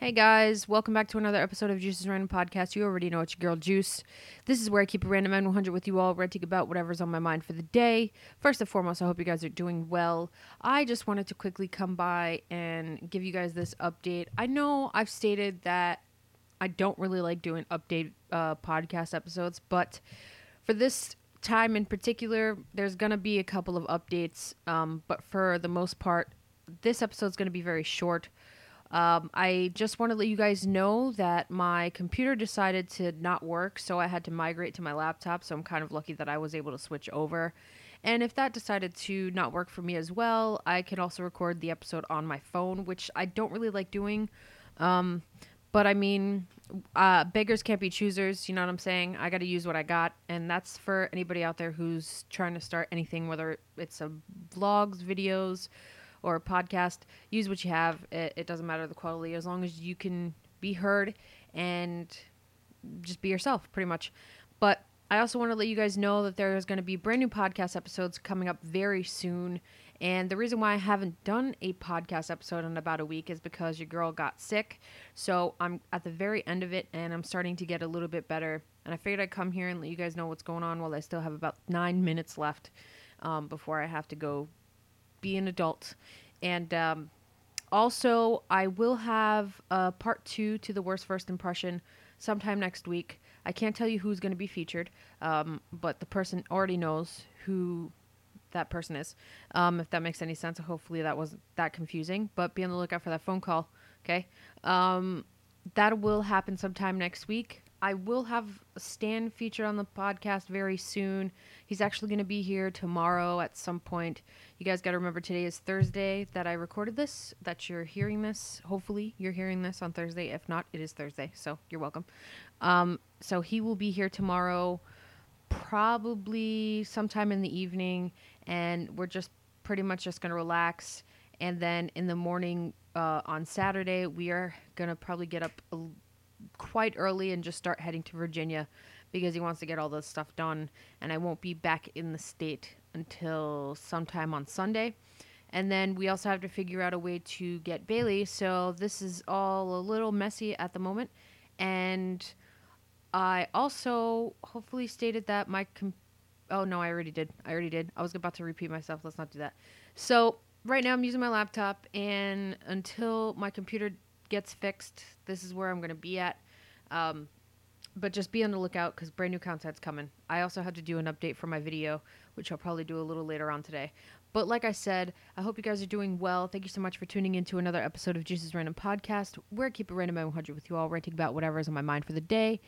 Hey guys, welcome back to another episode of Juice's Random Podcast. You already know it's your girl Juice. This is where I keep a random N100 with you all, ranting about whatever's on my mind for the day. First and foremost, I hope you guys are doing well. I just wanted to quickly come by and give you guys this update. I know I've stated that I don't really like doing update uh, podcast episodes, but for this time in particular, there's gonna be a couple of updates. Um, but for the most part, this episode's gonna be very short. Um, I just want to let you guys know that my computer decided to not work, so I had to migrate to my laptop. So I'm kind of lucky that I was able to switch over. And if that decided to not work for me as well, I can also record the episode on my phone, which I don't really like doing. Um, but I mean, uh, beggars can't be choosers. You know what I'm saying? I got to use what I got, and that's for anybody out there who's trying to start anything, whether it's a vlogs, videos, or a podcast. Use what you have. It, it doesn't matter the quality as long as you can be heard and just be yourself, pretty much. But I also want to let you guys know that there is going to be brand new podcast episodes coming up very soon. And the reason why I haven't done a podcast episode in about a week is because your girl got sick. So I'm at the very end of it and I'm starting to get a little bit better. And I figured I'd come here and let you guys know what's going on while I still have about nine minutes left um, before I have to go be an adult. And um, also, I will have a part two to the worst first impression sometime next week. I can't tell you who's going to be featured, um, but the person already knows who that person is. Um, if that makes any sense, hopefully that wasn't that confusing. But be on the lookout for that phone call. Okay, um, that will happen sometime next week. I will have Stan featured on the podcast very soon. He's actually going to be here tomorrow at some point. You guys got to remember today is Thursday that I recorded this, that you're hearing this. Hopefully, you're hearing this on Thursday. If not, it is Thursday, so you're welcome. Um, so he will be here tomorrow, probably sometime in the evening, and we're just pretty much just going to relax. And then in the morning uh, on Saturday, we are going to probably get up a quite early and just start heading to Virginia because he wants to get all this stuff done. And I won't be back in the state until sometime on Sunday. And then we also have to figure out a way to get Bailey. So this is all a little messy at the moment. And I also hopefully stated that my. Com- oh, no, I already did. I already did. I was about to repeat myself. Let's not do that. So right now I'm using my laptop. And until my computer gets fixed, this is where I'm going to be at. Um, but just be on the lookout because brand new content's coming. I also had to do an update for my video, which I'll probably do a little later on today. But like I said, I hope you guys are doing well. Thank you so much for tuning in to another episode of Juice's Random Podcast, where I keep it random at 100 with you all, ranting about whatever is on my mind for the day.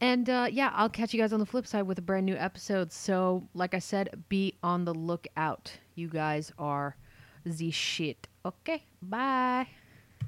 And uh, yeah, I'll catch you guys on the flip side with a brand new episode. So, like I said, be on the lookout. You guys are the shit. Okay, bye.